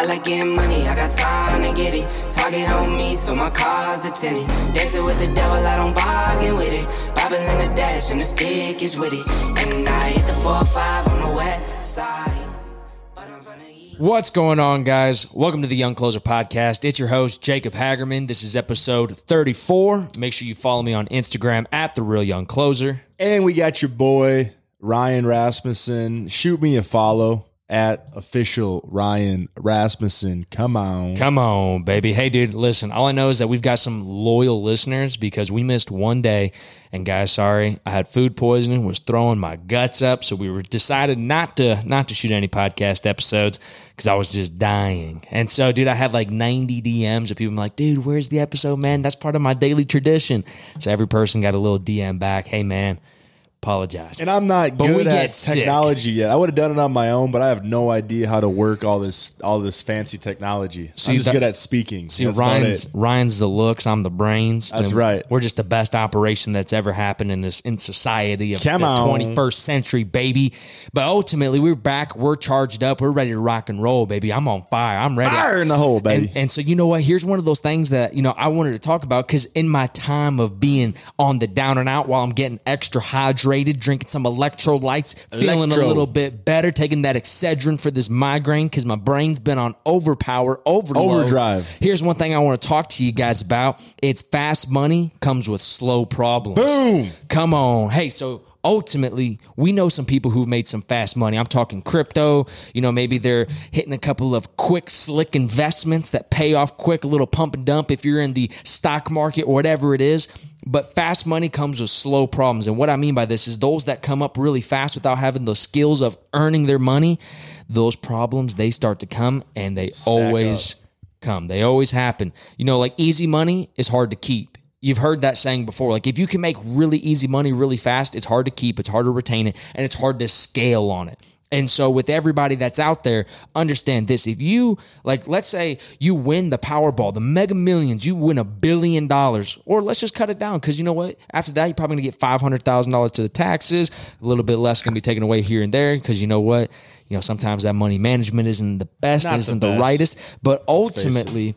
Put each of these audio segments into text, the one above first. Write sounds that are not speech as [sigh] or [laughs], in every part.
I like getting money, I got time to get it. Target on me, so my car's a tenant. Dancing with the devil, I don't bargain with it. Bible in the dash, and the stick is with it. And I hit the 4-5 on the west side. But I'm from the east. What's going on, guys? Welcome to the Young Closer Podcast. It's your host, Jacob Hagerman. This is episode 34. Make sure you follow me on Instagram at The Real Young Closer. And we got your boy, Ryan Rasmussen. Shoot me a follow at official Ryan Rasmussen. Come on. Come on, baby. Hey, dude, listen, all I know is that we've got some loyal listeners because we missed one day. And guys, sorry, I had food poisoning, was throwing my guts up. So we were decided not to not to shoot any podcast episodes because I was just dying. And so, dude, I had like 90 DMs of people like, dude, where's the episode, man? That's part of my daily tradition. So every person got a little DM back. Hey, man, apologize. And I'm not But good at sick. technology yet. I would have done it on my own, but I have no idea how to work all this all this fancy technology. See, I'm just good at speaking. See, Ryan's. Ryan's the looks, I'm the brains. That's right. We're just the best operation that's ever happened in this in society of Come the on. 21st century, baby. But ultimately, we're back. We're charged up. We're ready to rock and roll, baby. I'm on fire. I'm ready. Fire in the hole, baby. And, and so you know what? Here's one of those things that you know I wanted to talk about because in my time of being on the down and out, while I'm getting extra hydrated, drinking some electrolytes, feeling a little bit better, taking that Excedrin for this migraine because my brain's been on overpower, overload. Overdrive. Here's one thing I want to talk to you guys about. It's fast money comes with slow problems. Boom. Come on. Hey, so ultimately, we know some people who've made some fast money. I'm talking crypto. You know, maybe they're hitting a couple of quick, slick investments that pay off quick, a little pump and dump if you're in the stock market or whatever it is. But fast money comes with slow problems. And what I mean by this is those that come up really fast without having the skills of earning their money, those problems, they start to come and they always come. They always happen. You know, like easy money is hard to keep. You've heard that saying before. Like if you can make really easy money really fast, it's hard to keep, it's hard to retain it, and it's hard to scale on it. And so with everybody that's out there, understand this. If you like let's say you win the Powerball, the Mega Millions, you win a billion dollars, or let's just cut it down cuz you know what? After that, you're probably going to get $500,000 to the taxes, a little bit less going to be taken away here and there cuz you know what? You know, sometimes that money management isn't the best, Not isn't the best. rightest, but ultimately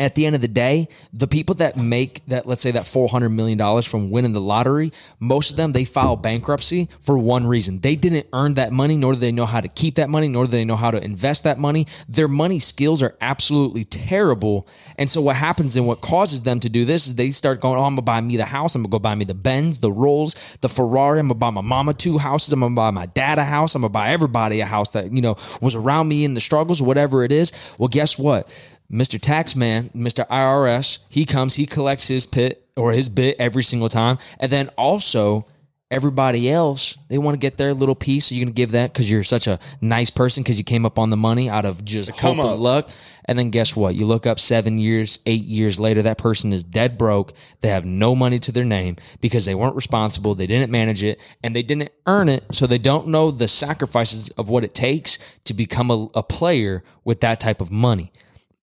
at the end of the day, the people that make that, let's say that $400 million from winning the lottery, most of them, they file bankruptcy for one reason. They didn't earn that money, nor do they know how to keep that money, nor do they know how to invest that money. Their money skills are absolutely terrible. And so what happens and what causes them to do this is they start going, oh, I'm going to buy me the house. I'm going to go buy me the Benz, the Rolls, the Ferrari. I'm going to buy my mama two houses. I'm going to buy my dad a house. I'm going to buy everybody a house that, you know, was around me in the struggles, whatever it is. Well, guess what? Mr. Taxman, Mr. IRS, he comes, he collects his pit or his bit every single time. And then also, everybody else, they want to get their little piece. So you're going to give that because you're such a nice person because you came up on the money out of just hope and luck. And then guess what? You look up seven years, eight years later, that person is dead broke. They have no money to their name because they weren't responsible. They didn't manage it and they didn't earn it. So they don't know the sacrifices of what it takes to become a, a player with that type of money.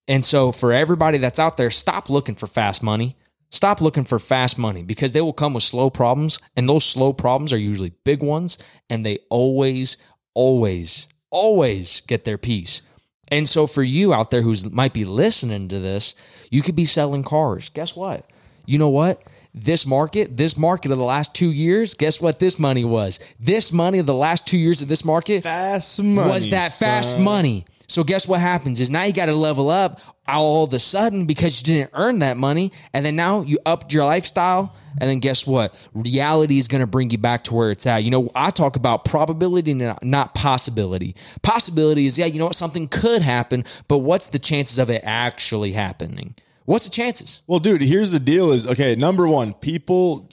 And so, for everybody that's out there, stop looking for fast money. Stop looking for fast money because they will come with slow problems. And those slow problems are usually big ones. And they always, always, always get their piece. And so, for you out there who might be listening to this, you could be selling cars. Guess what? You know what? This market, this market of the last two years, guess what this money was? This money of the last two years of this market Fast money. was that fast son. money. So guess what happens is now you got to level up all of a sudden because you didn't earn that money, and then now you upped your lifestyle, and then guess what? Reality is going to bring you back to where it's at. You know, I talk about probability, not not possibility. Possibility is yeah, you know what, something could happen, but what's the chances of it actually happening? What's the chances? Well, dude, here's the deal: is okay. Number one, people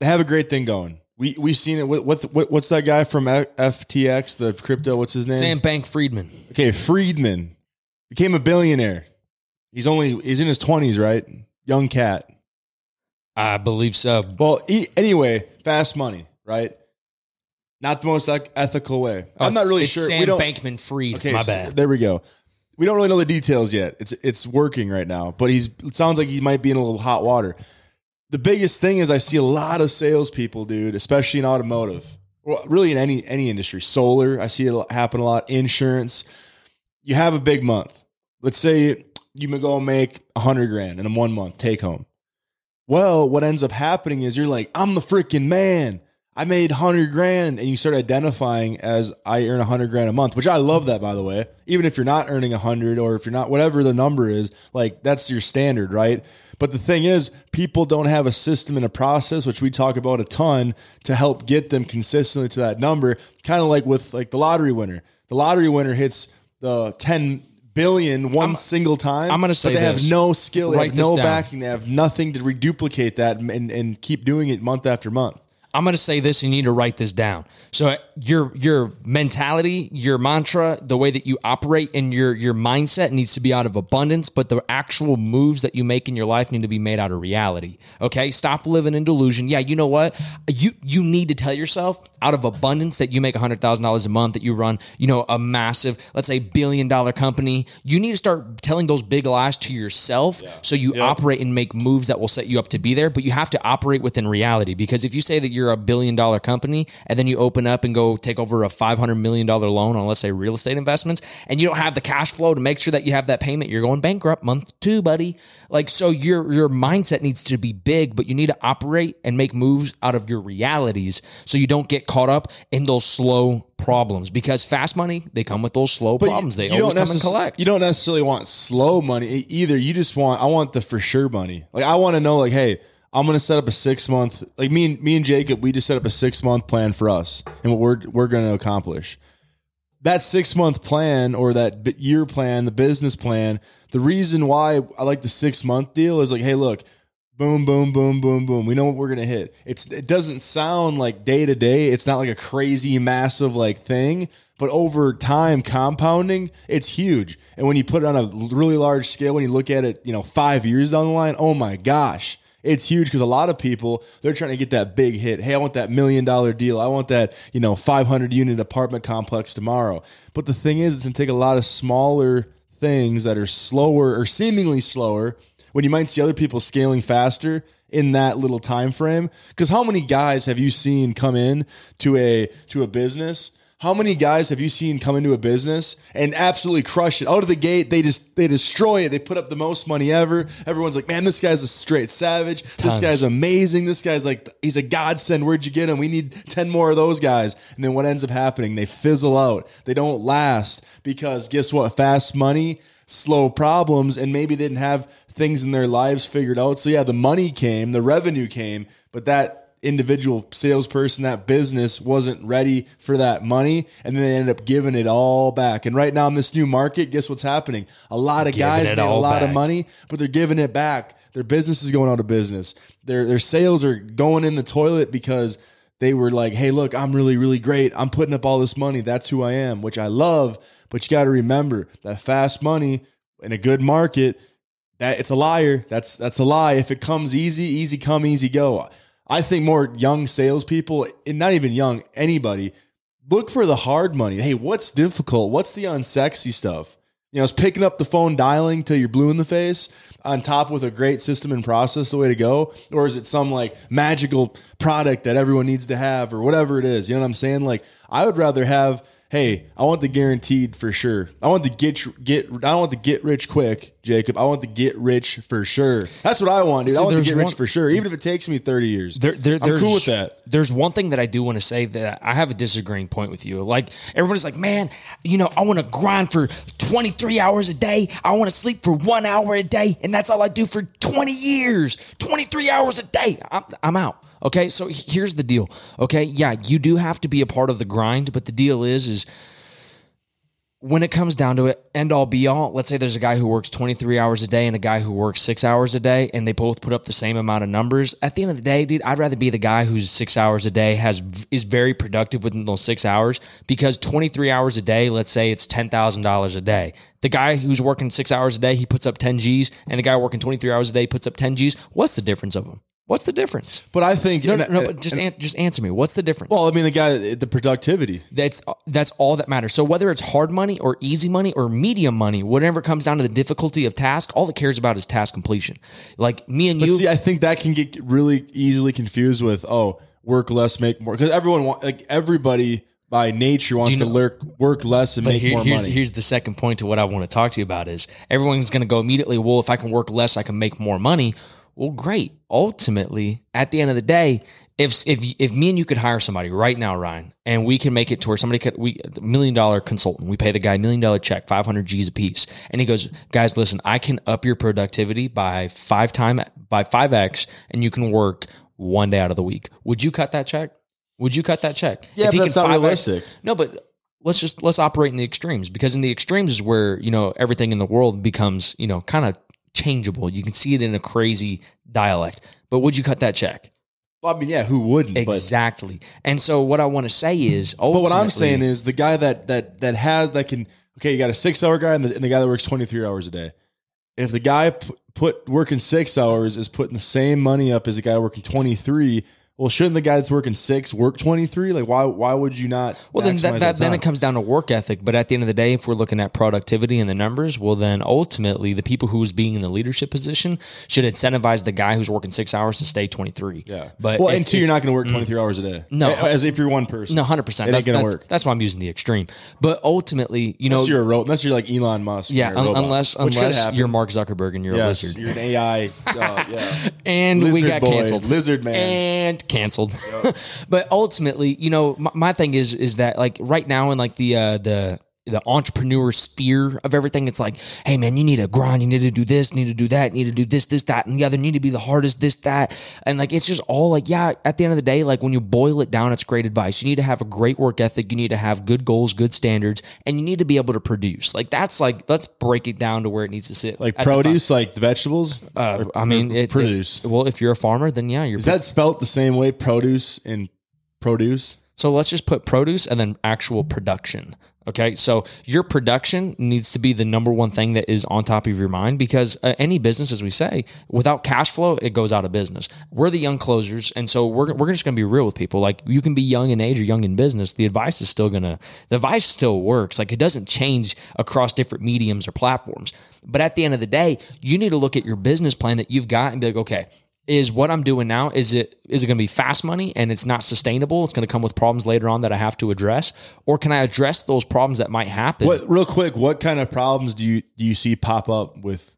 they have a great thing going. We we seen it. What, what, what what's that guy from FTX, the crypto? What's his name? Sam Bank Friedman. Okay, Friedman became a billionaire. He's only he's in his twenties, right? Young cat. I believe so. Well, e- anyway, fast money, right? Not the most ethical way. I'm not really sure. Sam Bankman Fried. Okay, my so there we go. We don't really know the details yet. It's it's working right now, but he's it sounds like he might be in a little hot water. The biggest thing is I see a lot of salespeople, dude, especially in automotive. Well, really in any any industry, solar. I see it happen a lot. Insurance. you have a big month. Let's say you may go make a hundred grand in one month take home. Well, what ends up happening is you're like, I'm the freaking man. I made hundred grand, and you start identifying as I earn a hundred grand a month, which I love that by the way. Even if you're not earning a hundred, or if you're not whatever the number is, like that's your standard, right? But the thing is, people don't have a system and a process, which we talk about a ton, to help get them consistently to that number. Kind of like with like the lottery winner. The lottery winner hits the 10 billion one single time. I'm gonna say but they this. have no skill, they Write have no down. backing, they have nothing to reduplicate that and, and keep doing it month after month. I'm going to say this, and you need to write this down. So your your mentality, your mantra, the way that you operate, and your your mindset needs to be out of abundance. But the actual moves that you make in your life need to be made out of reality. Okay, stop living in delusion. Yeah, you know what? You you need to tell yourself out of abundance that you make hundred thousand dollars a month, that you run, you know, a massive, let's say, billion dollar company. You need to start telling those big lies to yourself, so you operate and make moves that will set you up to be there. But you have to operate within reality because if you say that you're a billion dollar company and then you open up and go take over a five hundred million dollar loan on let's say real estate investments, and you don't have the cash flow to make sure that you have that payment, you're going bankrupt month two, buddy. Like so, your your mindset needs to be big, but you need to operate and make moves out of your realities so you don't get caught up in those slow problems because fast money they come with those slow problems they always come and collect You don't necessarily want slow money either. You just want I want the for sure money. Like I want to know like, hey, I'm gonna set up a six month like me and me and Jacob, we just set up a six month plan for us and what we're we're gonna accomplish. That six month plan or that year plan, the business plan, the reason why I like the six month deal is like, hey, look, boom, boom, boom, boom, boom. We know what we're gonna hit. It's it doesn't sound like day to day. It's not like a crazy massive like thing, but over time compounding, it's huge. And when you put it on a really large scale, when you look at it, you know, five years down the line, oh my gosh. It's huge because a lot of people they're trying to get that big hit. Hey, I want that million dollar deal. I want that you know 500 unit apartment complex tomorrow. But the thing is, it's gonna take a lot of smaller things that are slower or seemingly slower when you might see other people scaling faster in that little time frame because how many guys have you seen come in to a to a business how many guys have you seen come into a business and absolutely crush it? Out of the gate they just they destroy it. They put up the most money ever. Everyone's like man this guy's a straight savage. This guy's amazing. This guy's like he's a godsend. Where'd you get him? We need 10 more of those guys. And then what ends up happening? They fizzle out. They don't last because guess what? Fast money slow problems and maybe they didn't have things in their lives figured out. So yeah, the money came, the revenue came, but that individual salesperson, that business wasn't ready for that money, and then they ended up giving it all back. And right now in this new market, guess what's happening? A lot of Giving guys made a lot of money, but they're giving it back. Their business is going out of business. Their their sales are going in the toilet because they were like, "Hey, look, I'm really really great. I'm putting up all this money. That's who I am," which I love. But you got to remember that fast money in a good market that it's a liar. That's that's a lie. If it comes easy, easy come, easy go. I think more young salespeople, and not even young, anybody, look for the hard money. Hey, what's difficult? What's the unsexy stuff? You know, it's picking up the phone, dialing till you're blue in the face, on top with a great system and process the way to go, or is it some like magical product that everyone needs to have, or whatever it is? You know what I'm saying? Like, I would rather have hey, I want the guaranteed for sure. I want the get get. I don't want the get rich quick, Jacob. I want the get rich for sure. That's what I want, dude. I want the get rich for sure, even if it takes me thirty years. There, there, I'm cool with that. There's one thing that I do want to say that I have a disagreeing point with you. Like everybody's like, man, you know, I want to grind for 23 hours a day. I want to sleep for one hour a day, and that's all I do for 20 years. 23 hours a day. I'm, I'm out. Okay, so here's the deal. Okay, yeah, you do have to be a part of the grind, but the deal is, is when it comes down to it, end all be all, let's say there's a guy who works 23 hours a day and a guy who works six hours a day, and they both put up the same amount of numbers. At the end of the day, dude, I'd rather be the guy who's six hours a day has is very productive within those six hours because 23 hours a day, let's say it's ten thousand dollars a day. The guy who's working six hours a day, he puts up 10 G's, and the guy working 23 hours a day puts up 10 G's. What's the difference of them? What's the difference? But I think No, no, no but just an, just answer me. What's the difference? well, I mean, the guy, the productivity. That's that's all that matters. So whether it's hard money or easy money or medium money, whatever comes down to the difficulty of task, all it cares about is task completion. Like me and But you, see, I think that can get really easily confused with oh, work less, make more, because everyone want like everybody by nature wants you to lurk, work less and make here- more here's money. here's the second point to what I want to talk to you about is everyone's going to go immediately. Well, if I can work less, I can make more money. Well, great. Ultimately, at the end of the day, if if if me and you could hire somebody right now, Ryan, and we can make it to where somebody could we million dollar consultant, we pay the guy a million dollar check, five hundred G's a piece, and he goes, guys, listen, I can up your productivity by five time by five x, and you can work one day out of the week. Would you cut that check? Would you cut that check? Yeah, If he that's can not 5X realistic. No, but let's just let's operate in the extremes because in the extremes is where you know everything in the world becomes you know kind of changeable. You can see it in a crazy dialect. But would you cut that check? Well, I mean, yeah, who wouldn't? Exactly. And so what I want to say is, But what I'm saying is the guy that that that has that can okay, you got a six hour guy and the, and the guy that works 23 hours a day. If the guy p- put working six hours is putting the same money up as a guy working 23, well, shouldn't the guy that's working six work 23? Like, why why would you not? Well, then that, that, then it comes down to work ethic. But at the end of the day, if we're looking at productivity and the numbers, well, then ultimately the people who's being in the leadership position should incentivize the guy who's working six hours to stay 23. Yeah, But well, if- and two, you're not going to work 23 hours a day. No. as if you're one person. No, hundred percent. It That's ain't gonna that's, work. that's why I'm using the extreme. But ultimately, you know, Unless you're a ro- unless you're like Elon Musk. yeah, un- robot, unless unless you're Mark Zuckerberg and you're yes, a lizard, you're an AI. uh, [laughs] yeah, and we Lizard got boy, canceled, lizard man. and canceled. [laughs] but ultimately, you know, my, my thing is is that like right now in like the uh, the the entrepreneur sphere of everything, it's like, hey man, you need to grind, you need to do this, need to do that, you need to do this, this, that, and the other, you need to be the hardest, this, that. And like it's just all like, yeah, at the end of the day, like when you boil it down, it's great advice. You need to have a great work ethic, you need to have good goals, good standards, and you need to be able to produce. Like that's like let's break it down to where it needs to sit. like at the produce, like the vegetables. uh, I mean, it, produce. it- well, if you're a farmer, then yeah, you're. Is that spelt the same way? Produce and produce. so let's just put produce and then actual production. Okay, so your production needs to be the number one thing that is on top of your mind because uh, any business, as we say, without cash flow, it goes out of business. We're the young closers, and so we're, we're just going to be real with people. Like you can be young in age or young in business, the advice is still gonna the advice still works. Like it doesn't change across different mediums or platforms. But at the end of the day, you need to look at your business plan that you've got and be like, okay, is what I'm doing now is it is it going to be fast money and it's not sustainable? It's going to come with problems later on that I have to address, or can I address those problems that might happen? What real quick? What kind of problems do you do you see pop up with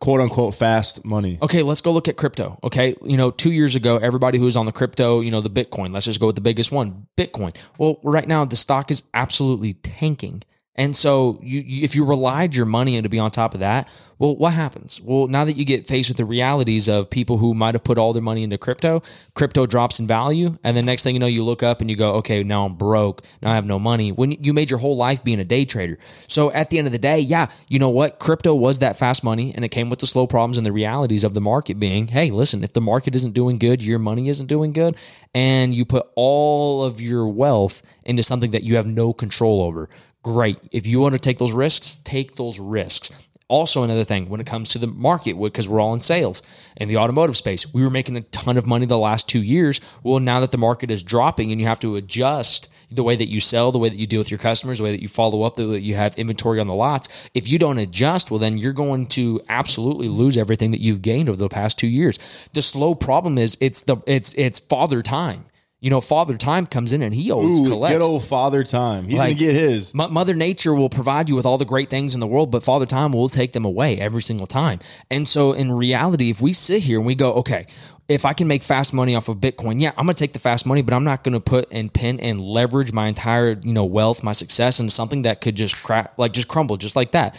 quote unquote fast money? Okay, let's go look at crypto. Okay, you know, two years ago, everybody who was on the crypto, you know, the Bitcoin. Let's just go with the biggest one, Bitcoin. Well, right now the stock is absolutely tanking, and so you, you if you relied your money to be on top of that, well, what happens? Well, now that you get faced with the realities of people who might have put all their money into crypto, crypto drops in value, and the next thing you know, you look up and you go, okay, now I'm broke. Now I have no money. When you made your whole life being a day trader, so at the end of the day, yeah, you know what? Crypto was that fast money, and it came with the slow problems and the realities of the market being, hey, listen, if the market isn't doing good, your money isn't doing good, and you put all of your wealth into something that you have no control over. Great. If you want to take those risks, take those risks. Also, another thing when it comes to the market, because we're all in sales in the automotive space, we were making a ton of money the last two years. Well, now that the market is dropping and you have to adjust the way that you sell, the way that you deal with your customers, the way that you follow up, the way that you have inventory on the lots, if you don't adjust, well, then you're going to absolutely lose everything that you've gained over the past two years. The slow problem is it's the it's it's father time. You know, father time comes in and he always Ooh, collects. good old father time. He's Like- gonna get his. Mo- Mother Nature will provide you with all the great things in the world, but Father Time will take them away every single time. And so, in reality, if we sit here and we go, okay, if I can make fast money off of Bitcoin, yeah, I'm going to take the fast money, but I'm not going to put and pin and leverage my entire, you know, wealth, my success into something that could just crack, like just crumble, just like that.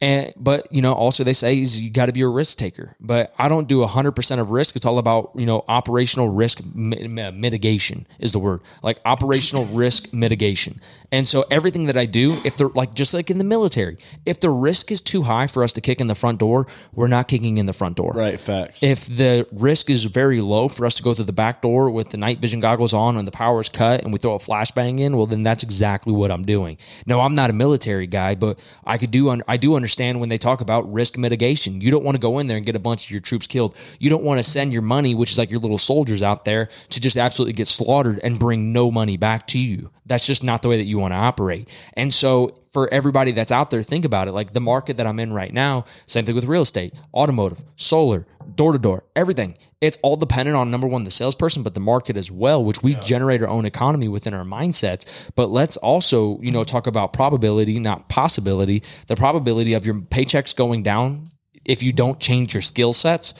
And but you know, also they say is you got to be a risk taker. But I don't do hundred percent of risk. It's all about you know operational risk mi- mi- mitigation is the word, like operational [laughs] risk mitigation. And so everything that I do, if they're like just like in the military, if the risk is too high for us to kick in the front door, we're not kicking in the front door. Right, facts. If the risk is very low for us to go through the back door with the night vision goggles on and the power is cut and we throw a flashbang in, well, then that's exactly what I'm doing. No, I'm not a military guy, but I could do. I do understand when they talk about risk mitigation. You don't want to go in there and get a bunch of your troops killed. You don't want to send your money, which is like your little soldiers out there, to just absolutely get slaughtered and bring no money back to you. That's just not the way that you want to operate. And so for everybody that's out there, think about it. Like the market that I'm in right now, same thing with real estate, automotive, solar, door to door, everything. It's all dependent on number one, the salesperson, but the market as well, which we generate our own economy within our mindsets. But let's also, you know, talk about probability, not possibility. The probability of your paychecks going down if you don't change your skill sets.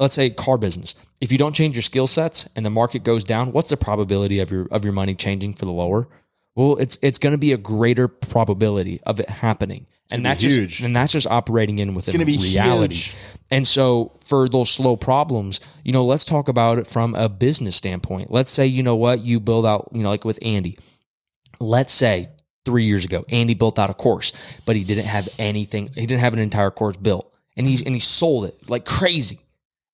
Let's say car business. If you don't change your skill sets and the market goes down, what's the probability of your of your money changing for the lower? Well, it's it's going to be a greater probability of it happening, and that's huge. just and that's just operating in within gonna be reality. huge. And so for those slow problems, you know, let's talk about it from a business standpoint. Let's say you know what you build out, you know, like with Andy. Let's say three years ago, Andy built out a course, but he didn't have anything. He didn't have an entire course built, and he and he sold it like crazy.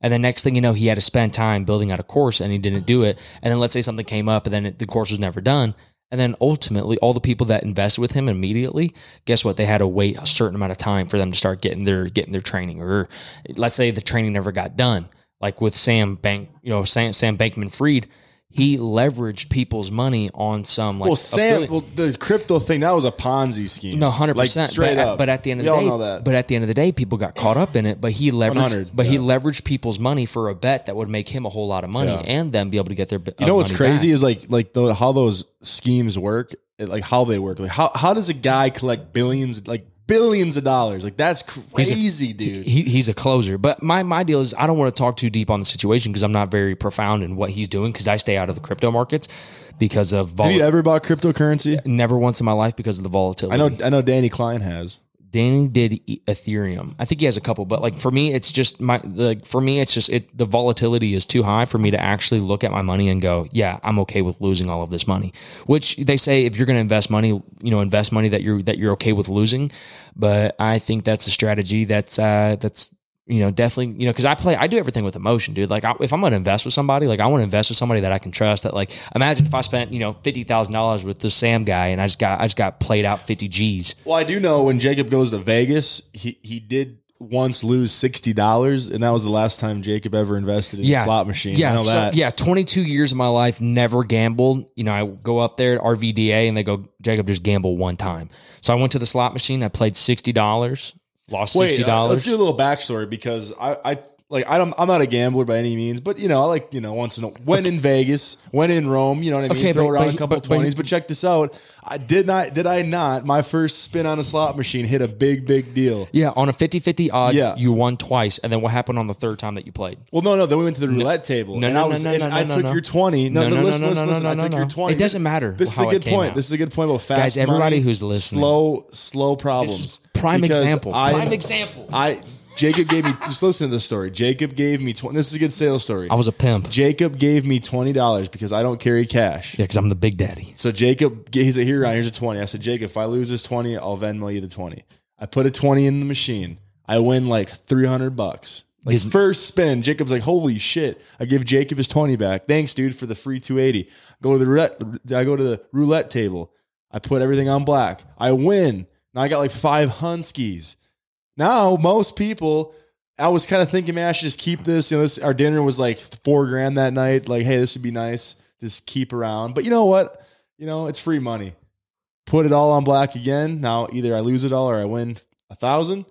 And the next thing you know, he had to spend time building out a course and he didn't do it. And then let's say something came up and then it, the course was never done. And then ultimately, all the people that invested with him immediately, guess what? They had to wait a certain amount of time for them to start getting their getting their training. Or let's say the training never got done. Like with Sam Bank, you know, Sam, Sam Bankman Fried, he leveraged people's money on some like Well, Sam, affiliate- well, the crypto thing that was a Ponzi scheme. no, hundred Like, percent. straight but, up. But at the end of the all day, know that. but at the end of the day, people got caught up in it. But he leveraged, 100, but he yeah. leveraged people's money for a bet that would make him a whole lot of money Yeah. and them be able to get their. you know uh, what's crazy is like like the, how those schemes work, like how they work. Like how how does a guy collect billions like billions of dollars? Like that's crazy, dude. He, he's a closer. But my my deal is I don't want to talk too deep on the situation because I'm not very profound in what he's doing because I stay out of the crypto markets because of Have you ever bought cryptocurrency? never once in my life because of the volatility. I know I know Danny Klein has. Danny did Ethereum. I think he has a couple, but like for me, it's just my like for me, it's just it. The volatility is too high for me to actually look at my money and go, yeah, I'm okay with losing all of this money. Which they say if you're going to invest money, you know, invest money that you're that you're okay with losing. But I think that's a strategy that's uh that's you know definitely you know because I play I do everything with emotion, dude. Like I, if I'm going to invest with somebody, like I want to invest with somebody that I can trust. That like imagine if I spent you know fifty thousand dollars with this Sam guy and I just got I just got played out fifty G's. Well, I do know when Jacob goes to Vegas, he he did once lose sixty dollars, and that was the last time Jacob ever invested in a slot machine. Yeah, I know so- that. yeah. Twenty two years of my life never gambled. You know, I go up there at RVDA and they go, Jacob, just gamble one time. So I went to the slot machine. I played sixty dollars, lost Wait, sixty uh, let's do a little backstory because I, I like I don't I'm not a gambler by any means, but you know I like you know once in a when in Vegas, when in Rome, you know what I mean. Okay, Throw but- around but- a couple but- but- twenties, but check this out. I did not did I not my first spin on a slot machine hit a big big deal. yeah, on a 50-50 odd, Yeah. you won twice. And then what happened on the third time that you played? Well, no, no. Then we went to the roulette table. No, and no, I no, was, no, and no, I no, took no. your twenty. No, No, no, no, no, listen, no, listen, no, listen. no, I no, took no. your twenty. It doesn't matter This is a good point. out. This is a good point about fast Guys, everybody money, who's listening. slow, slow problems. prime example. Prime example. I Jacob gave me. Just listen to this story. Jacob gave me twenty. This is a good sales story. I was a pimp. Jacob gave me twenty dollars because I don't carry cash. Yeah, because I'm the big daddy. So Jacob, he's a here. Here's a twenty. I said, Jacob, if I lose this twenty, I'll Venmo you the twenty. I put a twenty in the machine. I win like three hundred bucks. Like Gives- first spin, Jacob's like, "Holy shit!" I give Jacob his twenty back. Thanks, dude, for the free two eighty. Go to the roulette. I go to the roulette table. I put everything on black. I win. Now I got like five Hunskies. Now most people, I was kind of thinking, man, I should just keep this. You know, this our dinner was like four grand that night. Like, hey, this would be nice. Just keep around. But you know what? You know, it's free money. Put it all on black again. Now either I lose it all or I win a thousand.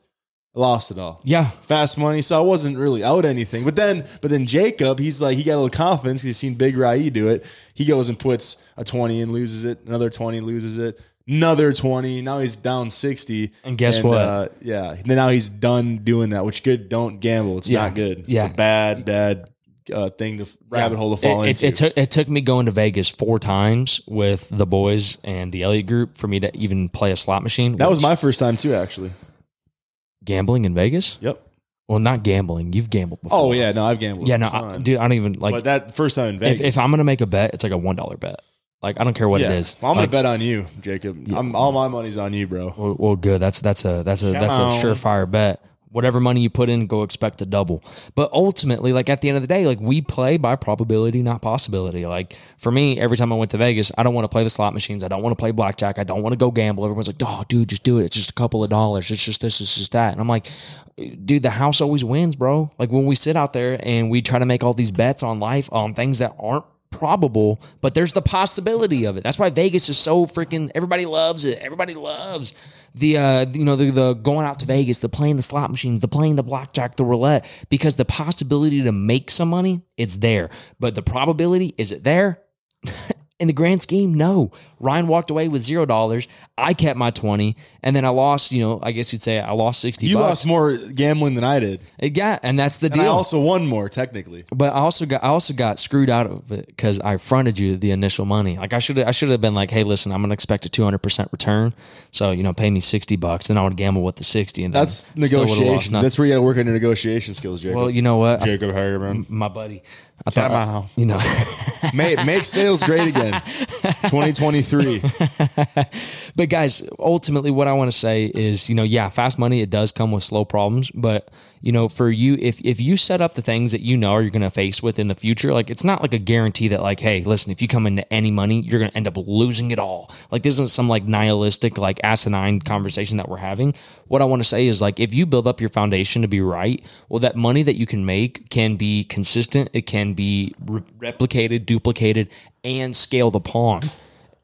I lost it all. Yeah. Fast money, so I wasn't really out anything. But then, but then Jacob, he's like, he got a little confidence because he's seen Big Rai do it. He goes and puts a twenty and loses it. Another twenty, loses it. Another twenty. Now he's down sixty. And guess what? Uh, yeah. Then now he's done doing that. Which good. Don't gamble. It's Yeah. not good. Yeah. It's a bad, bad uh, thing to rabbit hole to fall it, into. It, it took it took me going to Vegas four times with the boys and the Elliott group for me to even play a slot machine. that was my first time too, actually. gambling in Vegas. Yep. Well, not gambling. You've gambled before. Oh yeah, no, I've gambled. yeah. No, I, dude, I don't even like but that first time in if, Vegas. if I'm gonna make a bet, it's like a one dollar bet. Like I don't care what yeah, it is. Well, I'm Like, gonna bet on you, Jacob. I'm, all my money's on you, bro. Well, well, good. That's that's a that's a that's a surefire bet. Whatever money you put in, go expect the double. But ultimately, like at the end of the day, like we play by probability, not possibility. Like for me, every time I went to Vegas, I don't want to play the slot machines. I don't want to play blackjack. I don't want to go gamble. Everyone's like, "Oh, dude, just do it. It's just a couple of dollars. It's just this. It's just that." And I'm like, dude, the house always wins, bro. Like when we sit out there and we try to make all these bets on life on things that aren't improbable, but there's the possibility of it. That's why Vegas is so freaking. Everybody loves it. Everybody loves the uh, you know the, the going out to Vegas, the playing the slot machines, the playing the blackjack, the roulette, because the possibility to make some money, it's there. But the probability, is it there? [laughs] in the grand scheme, no. Ryan walked away with zero dollars. I kept my twenty, and then I lost. You know, I guess you'd say I lost sixty. You bucks. lost more gambling than I did. Uh, yeah, and that's the And deal. I also won more technically. but I also got I also got screwed out of it because I fronted you the initial money. Like I should I should have been like, hey, listen, I'm gonna expect a 200 percent return, so you know, pay me 60 bucks, and I would gamble with the 60, and That's negotiations. That's where you got to work on your negotiation skills, Jacob. well, you know what, Jacob Harriman. my buddy, I thought, Come uh, you know. [laughs] make, make sales great again. 2023. [laughs] but guys, ultimately, what I want to say is, you know, yeah, fast money it does come with slow problems, but you know, for you, if if you set up the things that you know you're going to face with in the future, like it's not like a guarantee that, like, hey, listen, if you come into any money, you're going to end up losing it all. Like this isn't some like nihilistic, like asinine conversation that we're having. What I want to say is, like, if you build up your foundation to be right, well, that money that you can make can be consistent, it can be re- replicated, duplicated, and scaled upon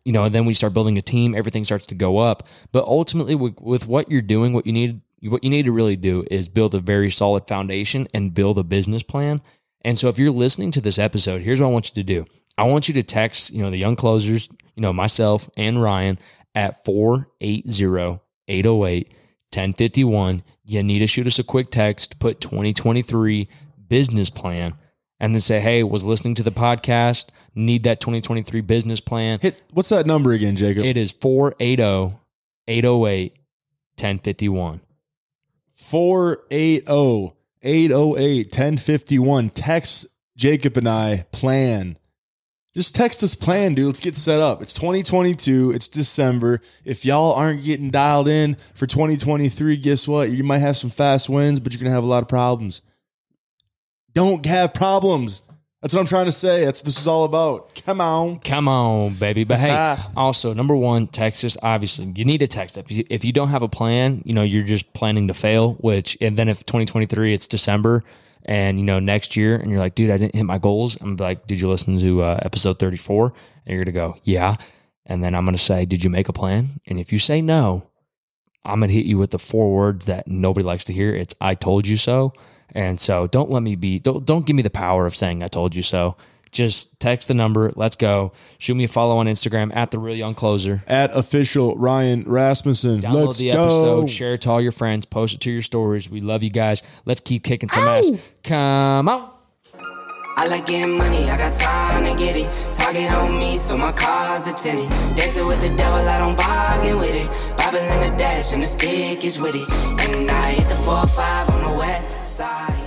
you know, and then we start building a team, everything starts to go up. But ultimately, with, with what you're doing, what you need, what you need to really do is build a very solid foundation and build a business plan. And so, if you're listening to this episode, here's what I want you to do. I want you to text, you know, the young closers, you know, myself and Ryan at 480 808 1051. You need to shoot us a quick text, put 2023 business plan, and then say, hey, was listening to the podcast, need that 2023 business plan. Hit what's that number again, Jacob? It is 480 808 1051. 480 808 1051. Text Jacob and I plan. Just text us plan, dude. Let's get set up. It's 2022. It's December. If y'all aren't getting dialed in for 2023, guess what? You might have some fast wins, but you're going to have a lot of problems. Don't have problems. That's what I'm trying to say. That's what this is all about. Come on. Come on, baby. But hey, [laughs] also number one, Texas. Obviously, you need a text. If you, if you don't have a plan, you know you're just planning to fail. Which and then if 2023, it's December, and you know next year, and you're like, dude, I didn't hit my goals. I'm like, did you listen to uh, episode 34? And you're gonna go, yeah. And then I'm gonna say, did you make a plan? And if you say no, I'm gonna hit you with the four words that nobody likes to hear. It's I told you so. And so don't let me be don't don't give me the power of saying I told you so. Just text the number. Let's go. Shoot me a follow on Instagram at the real young closer. At official Ryan Rasmussen. Download Let's the go. episode, share it to all your friends, post it to your stories. We love you guys. Let's keep kicking some ass. Come on. I like getting money, I got time to get it. Target on me, so my car's a tinted. Dancing with the devil, I don't bargain with it. Bible in the dash, and the stick is with it. And I hit the 4 5 on the west side.